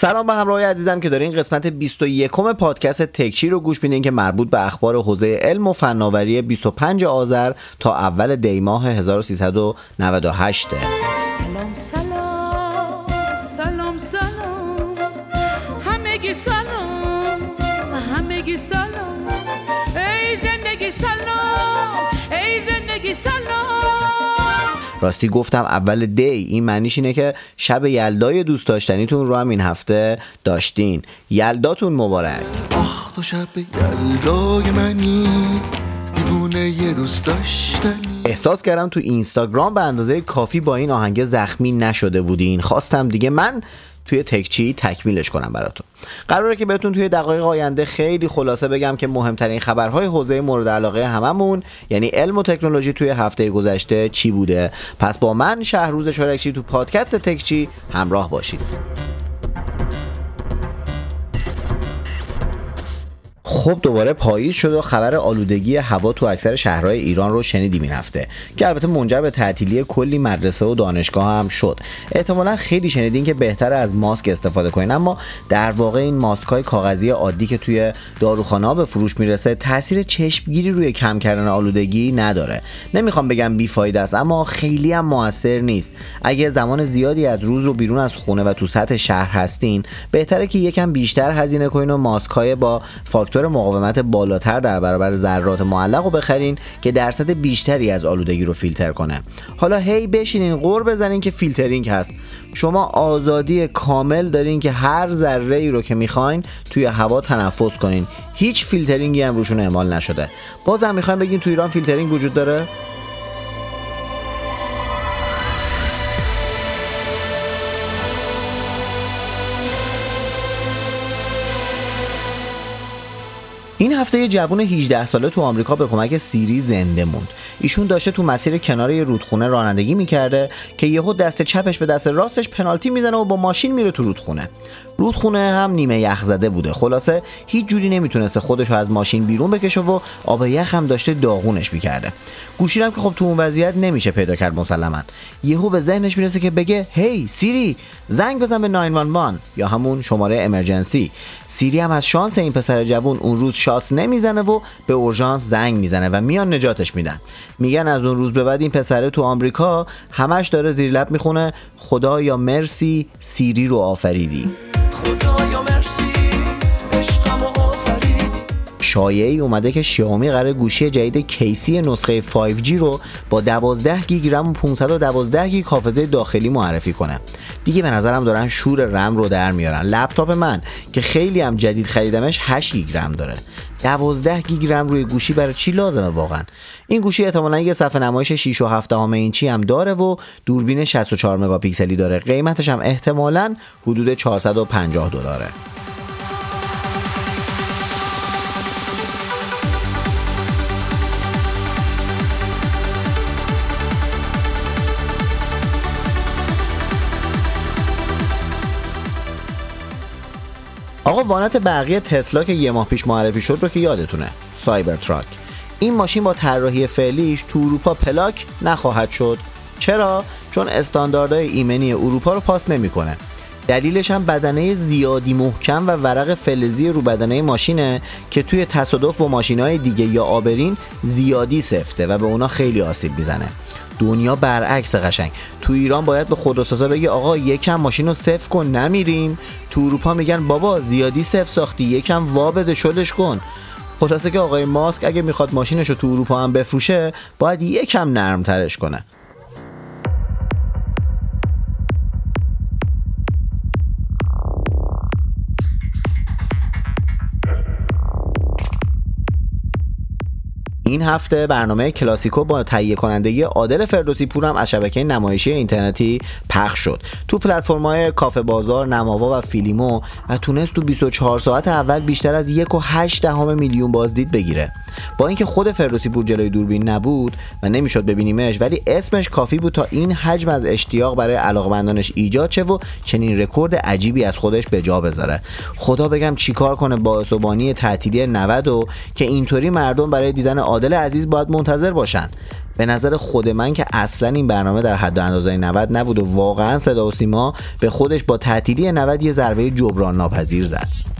سلام به همراه عزیزم که دارین قسمت 21 پادکست تکچی رو گوش میدین که مربوط به اخبار حوزه علم و فناوری 25 آذر تا اول دی ماه 1398 سلام سلام سلام سلام. همگی سلام همگی سلام. ای زندگی سلام ای زندگی سلام. راستی گفتم اول دی. این معنیش اینه که شب یلدای دوست داشتنیتون رو هم این هفته داشتین. یلداتون مبارک. آخ تو شب یلدای منی دیوونه یه دوست داشتنی. احساس کردم تو اینستاگرام به اندازه کافی با این آهنگ زخمی نشده بودین. خواستم دیگه من توی تکچی تکمیلش کنم براتون. قراره که بهتون توی دقایق آینده خیلی خلاصه بگم که مهمترین خبرهای حوزه مورد علاقه هممون یعنی علم و تکنولوژی توی هفته گذشته چی بوده؟ پس با من شهروز شورکچی تو پادکست تکچی همراه باشید. خب دوباره پاییز شد و خبر آلودگی هوا تو اکثر شهرهای ایران رو شنیدیم این هفته. که البته منجر به تعطیلی کلی مدرسه و دانشگاه هم شد. احتمالا خیلی شنیدین که بهتر از ماسک استفاده کنین. اما در واقع این ماسک های کاغذی عادی که توی داروخانه به فروش می‌رسه تاثیر چشمگیری روی کم کردن آلودگی نداره. نمی‌خوام بگم بیفایده است اما خیلی هم موثر نیست. اگه زمان زیادی از روز رو بیرون از خونه و تو سطح شهر هستین بهتره که یکم بیشتر هزینه کنین و ماسک های با فاکتور مقاومت بالاتر در برابر ذرات معلق رو بخرین که درصد بیشتری از آلودگی رو فیلتر کنه. حالا هی بشینین غر بزنین که فیلترینگ هست. شما آزادی کامل دارین که هر ذره ای رو که می‌خواین توی هوا تنفس کنین. هیچ فیلترینگی هم روشون اعمال نشده. بازم می‌خوایم بگین تو ایران فیلترینگ وجود داره؟ این هفته یه جوون 18 ساله تو آمریکا به کمک سیری زنده موند. ایشون داشته تو مسیر کنار یه رودخونه رانندگی می‌کرده که یهو دست چپش به دست راستش پنالتی می‌زنه و با ماشین میره تو رودخونه. رودخونه هم نیمه یخ زده بوده. خلاصه هیچ جوری نمی‌تونسته خودش رو از ماشین بیرون بکشه و آب یخ هم داشته داغونش می‌کرده. گوشی هم که خب تو اون وضعیت نمیشه پیدا کرد مسلما. یهو به ذهنش می‌رسه که بگه هی سیری زنگ بزن به 911 یا همون شماره امرجنسی. سیری هم از شانس این پسر جوون اون روز شاس نمی‌زنه و به اورژانس زنگ می‌زنه و میان نجاتش میدن میگن از اون روز به بعد این پسره تو آمریکا همش داره زیر لب می‌خونه. خدایا مرسی سیری رو آفریدی. خدایا مرسی عشقمو آفریدی. شایعه اومده که شیائومی قراره گوشی جدید K30 نسخه 5G رو با 12 گیگ رم و 512 گیگ حافظه داخلی معرفی کنه. دیگه به نظرم دارن شور رم رو در میارن. لپتاپ من که خیلی هم جدید خریدمش 8 گیگ رم داره. 12 گیگ رم روی گوشی برای چی لازمه واقعا؟ این گوشی احتمالا یه صفحه نمایش 6 و 7 اینچی هم داره و دوربین 64 مگاپیکسلی داره. قیمتش هم احتمالا حدود 450 دلاره. آقا وانت برقی تسلا که یه ماه پیش معرفی شد رو که یادتونه. سایبرتراک این ماشین با طراحی فعلیش تو اروپا پلاک نخواهد شد. چرا؟ چون استانداردهای ایمنی اروپا رو پاس نمی‌کنه. دلیلش هم بدنه زیادی محکم و ورق فلزی رو بدنه ماشینه که توی تصادف با ماشینهای دیگه یا عابرین زیادی سفته و به اونا خیلی آسیب می‌زنه. دنیا برعکس قشنگ. تو ایران باید به خودروسازا بگی آقا یکم ماشین رو سفت‌تر کن نمیریم. تو اروپا میگن بابا زیادی صفر ساختی یکم وا بده شلش کن. خلاصه که آقای ماسک اگه می‌خواد ماشینش رو تو اروپا هم بفروشه باید یکم نرم ترش کنه. این هفته برنامه کلاسیکو با تهیه کنندگی عادل فردوسی پور هم از شبکه نمایشی اینترنتی پخش شد. تو پلتفرم‌های کافه بازار، نماوا و فیلیمو و تونست تو 24 ساعت اول بیشتر از 1.8 دهم میلیون بازدید بگیره. با اینکه خود فردوسی پور جلوی دوربین نبود و نمی‌شد ببینیمش ولی اسمش کافی بود تا این حجم از اشتیاق برای علاقمندانش ایجاد شه و چنین رکورد عجیبی از خودش به جا بذاره. خدا بگم چیکار کنه باعث و بانی تعطیلی 90 و که اینطوری مردم برای دیدن عادل عزیز باید منتظر باشن. به نظر خود من که اصلا این برنامه در حد و اندازه 90 نبود و واقعا صدا و سیما به خودش با تعطیلی 90 یه ضربه جبران ناپذیر زد.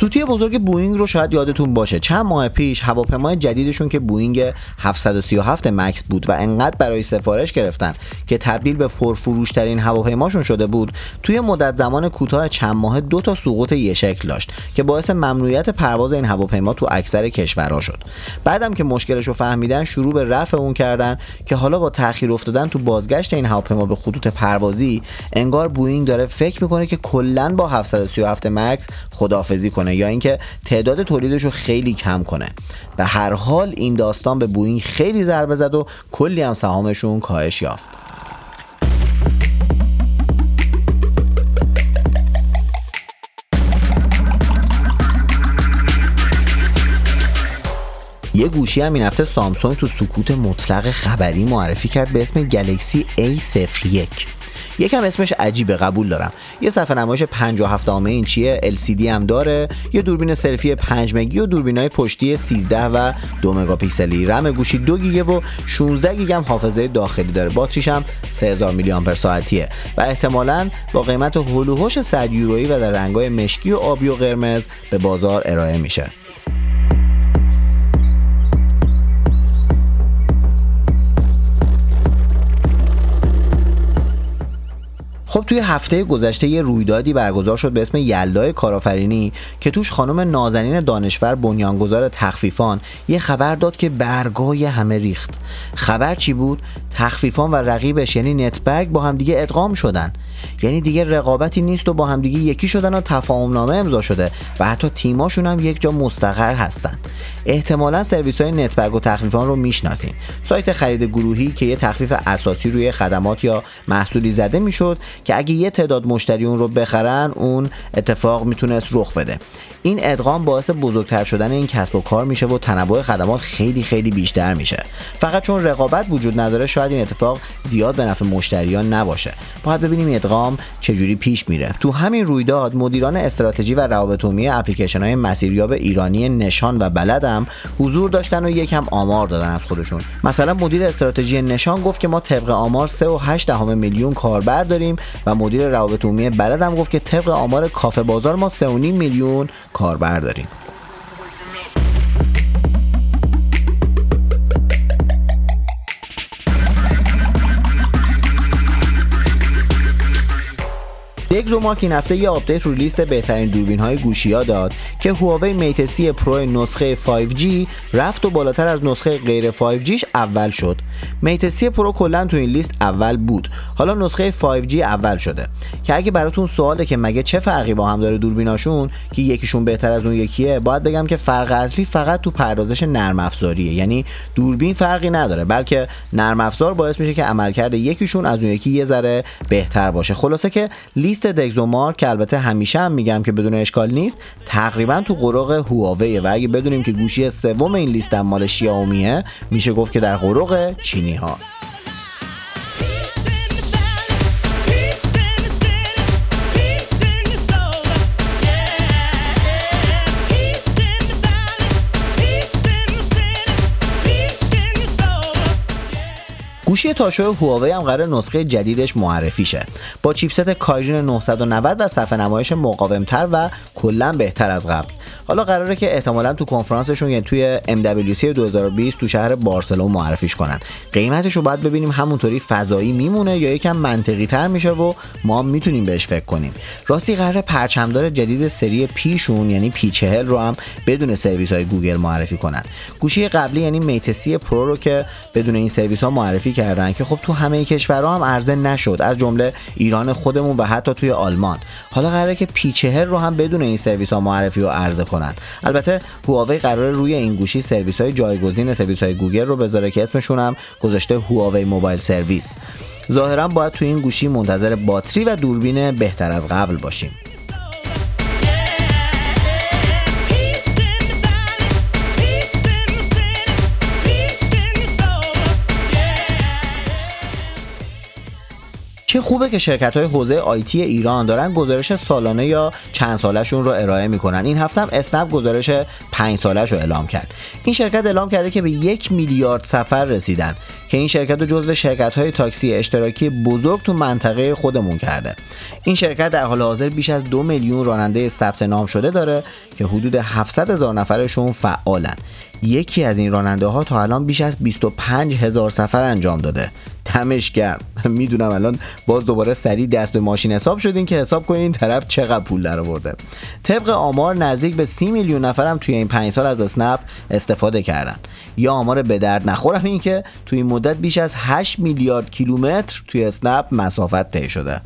سوتی بزرگ بوینگ رو شاید یادتون باشه. چند ماه پیش هواپیمای جدیدشون که بوینگ 737 مکس بود و انقدر برای سفارش گرفتن که تبدیل به پرفروشترین هواپیماشون شده بود توی مدت زمان کوتاه چند ماه دو تا سقوط یه شکل داشت که باعث ممنوعیت پرواز این هواپیما تو اکثر کشورها شد. بعدم که مشکلش رو فهمیدن شروع به رفع اون کردن که حالا با تاخیر افتادن تو بازگشت این هواپیما به خطوط پروازی انگار بوینگ داره فکر می‌کنه که کلا با 737 مکس خدافزی کنه. یا اینکه تعداد تولیدش رو خیلی کم کنه. به هر حال این داستان به بوینگ خیلی ضربه زد و کلی هم سهامشون کاهش یافت. یه گوشی هم این هفته سامسونگ تو سکوت مطلق خبری معرفی کرد به اسم گلکسی A01 یکم اسمش عجیبه قبول دارم. یه صفحه نمایش 57 اینچیه LCD هم داره. یه دوربین سلفی 5 مگی و دوربینای پشتی 13 و 2 مگاپیکسلی. رم گوشی 2 گیگه و 16 گیگ هم حافظه داخلی داره. باتریش هم 3000 میلی آمپر ساعتیه. و احتمالاً با قیمت هلوهوش 100 یورویی و در رنگای مشکی و آبی و قرمز به بازار ارائه میشه. خب توی هفته گذشته یه رویدادی برگزار شد به اسم یلدای کارآفرینی که توش خانم نازنین دانشور بنیانگذار تخفیفان یه خبر داد که برگای همه ریخت. خبر چی بود؟ تخفیفان و رقیبش یعنی نتبرگ با هم دیگه ادغام شدن. یعنی دیگه رقابتی نیست و با هم دیگه یکی شدن و تفاهم نامه امضا شده و حتی تیماشون هم یک جا مستقر هستن. احتمالا سرویس های نتبرگ و تخفیفان رو می‌شناسین. سایت خرید گروهی که یه تخفیف اساسی روی خدمات یا محصولی زده می‌شد که اگه یه تعداد مشتری اون رو بخرن اون اتفاق می‌تونست رخ بده. این ادغام باعث بزرگتر شدن این کسب و کار میشه و تنوع خدمات خیلی خیلی بیشتر میشه. فقط چون رقابت وجود نداره شاید این اتفاق زیاد به نفع مشتریان نباشه. باید ببینیم ادغام چجوری پیش میره. تو همین رویداد مدیران استراتژی و روابط عمومی اپلیکیشن های مسیریاب ایرانی نشان و بلدم حضور داشتن و یکم آمار دادن از خودشون. مثلا مدیر استراتژی نشان گفت که ما طبق آمار 3.8 میلیون کاربر داریم و مدیر روابط عمومی بلدم گفت که طبق آمار کافه بازار ما 3.5 میلیون کاربر داریم. مارک این هفته یه آپدیت رو لیست بهترین دوربین های گوشی ها داد که هواوی Mate سی Pro نسخه 5G رفت و بالاتر از نسخه غیر 5Gش اول شد. Mate سی Pro کلا تو این لیست اول بود. حالا نسخه 5G اول شده. که اگه براتون سواله که مگه چه فرقی با هم داره دوربیناشون که یکیشون بهتر از اون یکیه باید بگم که فرق اصلی فقط تو پردازش نرم افزاریه. یعنی دوربین فرقی نداره بلکه نرم افزار باعث میشه که عملکرد یکیشون از اون یکی یه ذره بهتر باشه. خلاصه که لیست دگزومارک که البته همیشه هم میگم که بدون اشکال نیست تقریبا تو قرق هواوی و اگه بدونیم که گوشی سوم این لیست مال شیائومیه میشه گفت که در قرق چینی هاست. گوشی تاشو هواوی هم قرار نسخه جدیدش معرفی شه با چیپست Kirin 990 و صفحه نمایش مقاومتر و کلا بهتر از قبل. حالا قراره که احتمالا تو کنفرانسشون یعنی توی MWC 2020 تو شهر بارسلون معرفیش کنن. قیمتش رو باید ببینیم همونطوری فضایی میمونه یا یکم منطقی تر میشه و ما می‌تونیم بهش فکر کنیم. راستی قرار پرچمدار جدید سری پیشون یعنی P 40 رو هم بدون سرویس های گوگل معرفی کنن. گوشی قبلی یعنی Mate سی Pro رو که بدون این سرویس ها معرفی کردن که خب تو همه کشورها هم عرضه نشد از جمله ایران خودمون و حتی توی آلمان. حالا قراره که P 40 رو هم بدون این سرویس ها معرفی و عرضه کنن. کنن البته هواوی قرار روی این گوشی سرویس های جایگزین سرویس های گوگل رو بذاره که اسمشون هم گذاشته هواوی Mobile Service. ظاهرا باید تو این گوشی منتظر باتری و دوربین بهتر از قبل باشیم. چه خوبه که شرکت های حوزه آیتی ایران دارن گزارش سالانه یا چند سالشون رو ارائه می‌کنن. این هفته هم اسنپ گزارش پنج سالش رو اعلام کرد. این شرکت اعلام کرده که به یک میلیارد سفر رسیدن که این شرکت رو جزو شرکت های تاکسی اشتراکی بزرگ تو منطقه خودمون کرده. این شرکت در حال حاضر بیش از دو میلیون راننده ثبت نام شده داره که حدود 700 هزار نفرشون فعالن. یکی از این راننده ها تا الان بیش از 25 هزار سفر انجام داده. دمش گرم. می‌دونم الان باز دوباره سریع دست به ماشین حساب شدین که حساب کنین این طرف چقدر پول در آورده. طبق آمار نزدیک به 30 میلیون نفرم توی این 5 سال از اسنپ استفاده کردن. یا آمار به درد نخورم این که توی این مدت بیش از 8 میلیارد کیلومتر توی اسنپ مسافت طی شده.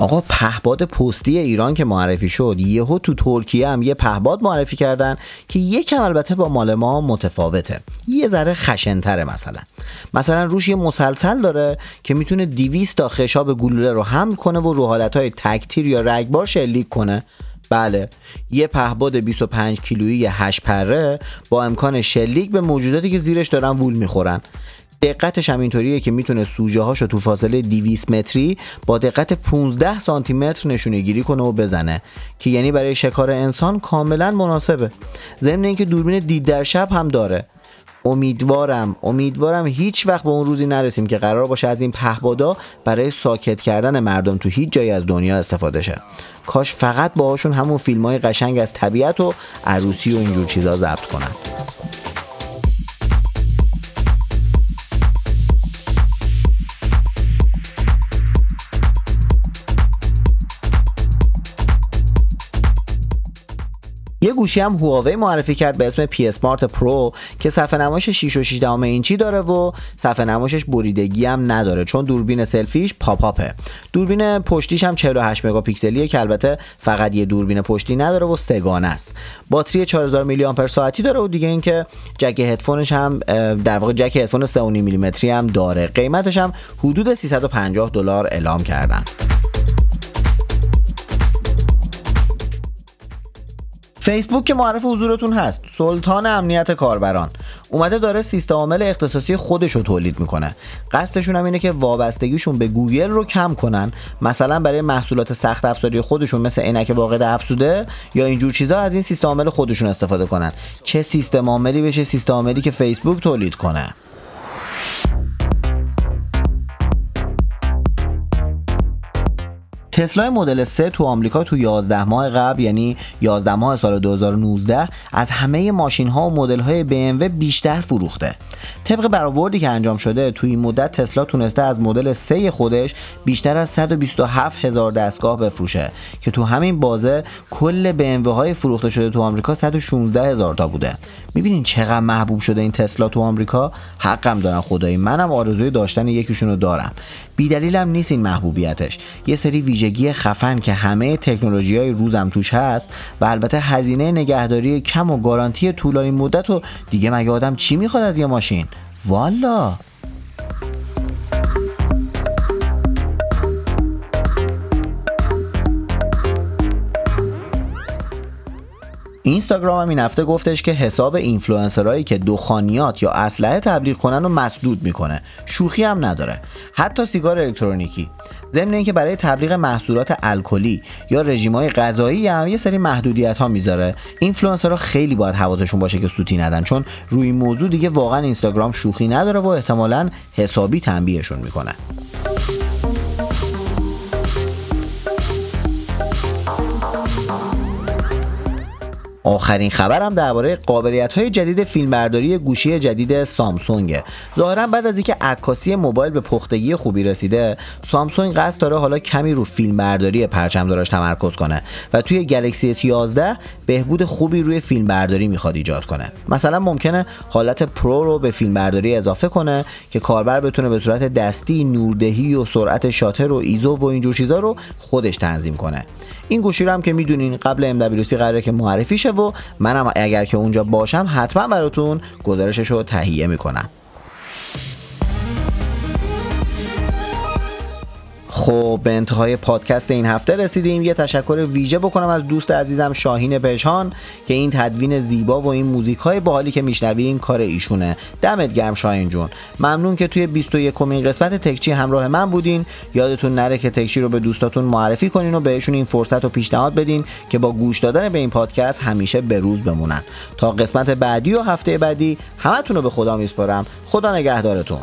آقا پهباد پستی ایران که معرفی شد یهو تو ترکیه هم یه پهباد معرفی کردن که یکم البته با مال ما متفاوته. یه ذره خشنتره مثلا. مثلا روش یه مسلسل داره که می‌تونه 200 تا خشاب گلوله رو حمل کنه و رو حالتهای تکتیر یا رگبار شلیک کنه. بله یه پهباد 25 کیلویی 8 پره با امکان شلیک به موجوداتی که زیرش دارن وول می‌خورن. دقتش هم اینطوریه که می‌تونه سوژه هاشو تو فاصله 200 متری با دقت 15 سانتی متر نشونه گیری کنه و بزنه که یعنی برای شکار انسان کاملا مناسبه. ضمن اینکه دوربین دید در شب هم داره. امیدوارم امیدوارم هیچ وقت به اون روزی نرسیم که قرار باشه از این پهبادا برای ساکت کردن مردم تو هیچ جایی از دنیا استفاده شه. کاش فقط باهاشون همون فیلم های قشنگ از طبیعت و عروسی و اینجور چیزا ضبط کنن. یه گوشی هم هواوی معرفی کرد به اسم P Smart Pro که صفحه نمایش 6 و 6 اینچی داره و صفحه نمایشش بریدگی هم نداره چون دوربین سلفیش pop-up ه. دوربین پشتیش هم 48 مگاپیکسلیه که البته فقط یه دوربین پشتی نداره و سه‌گانه است. باتری 4000 میلی آمپر ساعتی داره و دیگه اینکه جک هدفونش هم در واقع جک هدفون 3.5 میلیمتری هم داره. قیمتش هم حدود 350 دلار اعلام کردن. فیسبوک که معرف حضورتون هست. سلطان امنیت کاربران. اومده داره سیستم عامل اختصاصی خودش رو تولید می‌کنه. قصدشون هم اینه که وابستگیشون به گوگل رو کم کنن. مثلا برای محصولات سخت افزاری خودشون مثل عینک واقع افزوده یا اینجور چیزا از این سیستم عامل خودشون استفاده کنن. چه سیستم عاملی بشه سیستم عاملی که فیسبوک تولید کنه. تسلا مدل 3 تو آمریکا تو 11 ماه قبل یعنی 11 ماه سال 2019 از همه ماشین ها و مدل های BMW بیشتر فروخته. طبق برآوردی که انجام شده تو این مدت تسلا تونسته از مدل 3 خودش بیشتر از 127 هزار دستگاه بفروشه که تو همین بازه کل BMW های فروخته شده تو آمریکا 116 هزار تا بوده. می‌بینین چقدر محبوب شده این تسلا تو آمریکا؟ حقم دارن خدایی. منم آرزوی داشتن یکیشونو دارم. بیدلیلم نیست این محبوبیتش. یه سری ویژگی خفن که همه تکنولوژی های روزم توش هست و البته هزینه نگهداری کم و گارانتی طولانی مدت و دیگه مگه آدم چی می‌خواد از یه ماشین؟ والا! اینستاگرام هم این هفته گفتش که حساب اینفلوئنسرایی که دخانیات یا اسلحه تبلیغ کنن رو مسدود می‌کنه. شوخی هم نداره. حتی سیگار الکترونیکی. ضمن اینکه برای تبلیغ محصولات الکلی یا رژیمای غذایی هم یه سری محدودیت ها می‌ذاره. اینفلوئنسرها خیلی باید حواسشون باشه که سوتی ندن چون روی موضوع دیگه واقعا اینستاگرام شوخی نداره و احتمالا حسابی تنبیهشون می‌کنه. آخرین خبرم درباره قابلیت های جدید فیلمبرداری گوشی جدید سامسونگ ظاهرا بعد از اینکه عکاسی موبایل به پختگی خوبی رسیده سامسونگ قصد داره حالا کمی رو فیلمبرداری پرچمدارش تمرکز کنه. و توی گلکسی S11 بهبود خوبی روی فیلمبرداری می‌خواد ایجاد کنه. مثلا ممکنه حالت Pro رو به فیلمبرداری اضافه کنه که کاربر بتونه به صورت دستی نوردهی و سرعت شاتر و ایزو و اینجور چیزا رو خودش تنظیم کنه. این گوشی رو هم که می‌دونین قبل MWC قراره که معرفی شه و منم اگر که اونجا باشم حتما براتون گزارشش رو تهیه می‌کنم. خب به انتهای پادکست این هفته رسیدیم. یه تشکر ویژه بکنم از دوست عزیزم شاهین پژهان که این تدوین زیبا و این موزیک های باحالی که میشنوین کار ایشونه. دمت گرم شاهین جون. ممنون که توی 21 کمین قسمت تکچی همراه من بودین. یادتون نره که تکچی رو به دوستاتون معرفی کنین و بهشون این فرصت و پیشنهاد بدین که با گوش دادن به این پادکست همیشه به روز بمونن. تا قسمت بعدی و هفته بعدی همتون رو به خدا میسپارم. خدا نگهدارتون.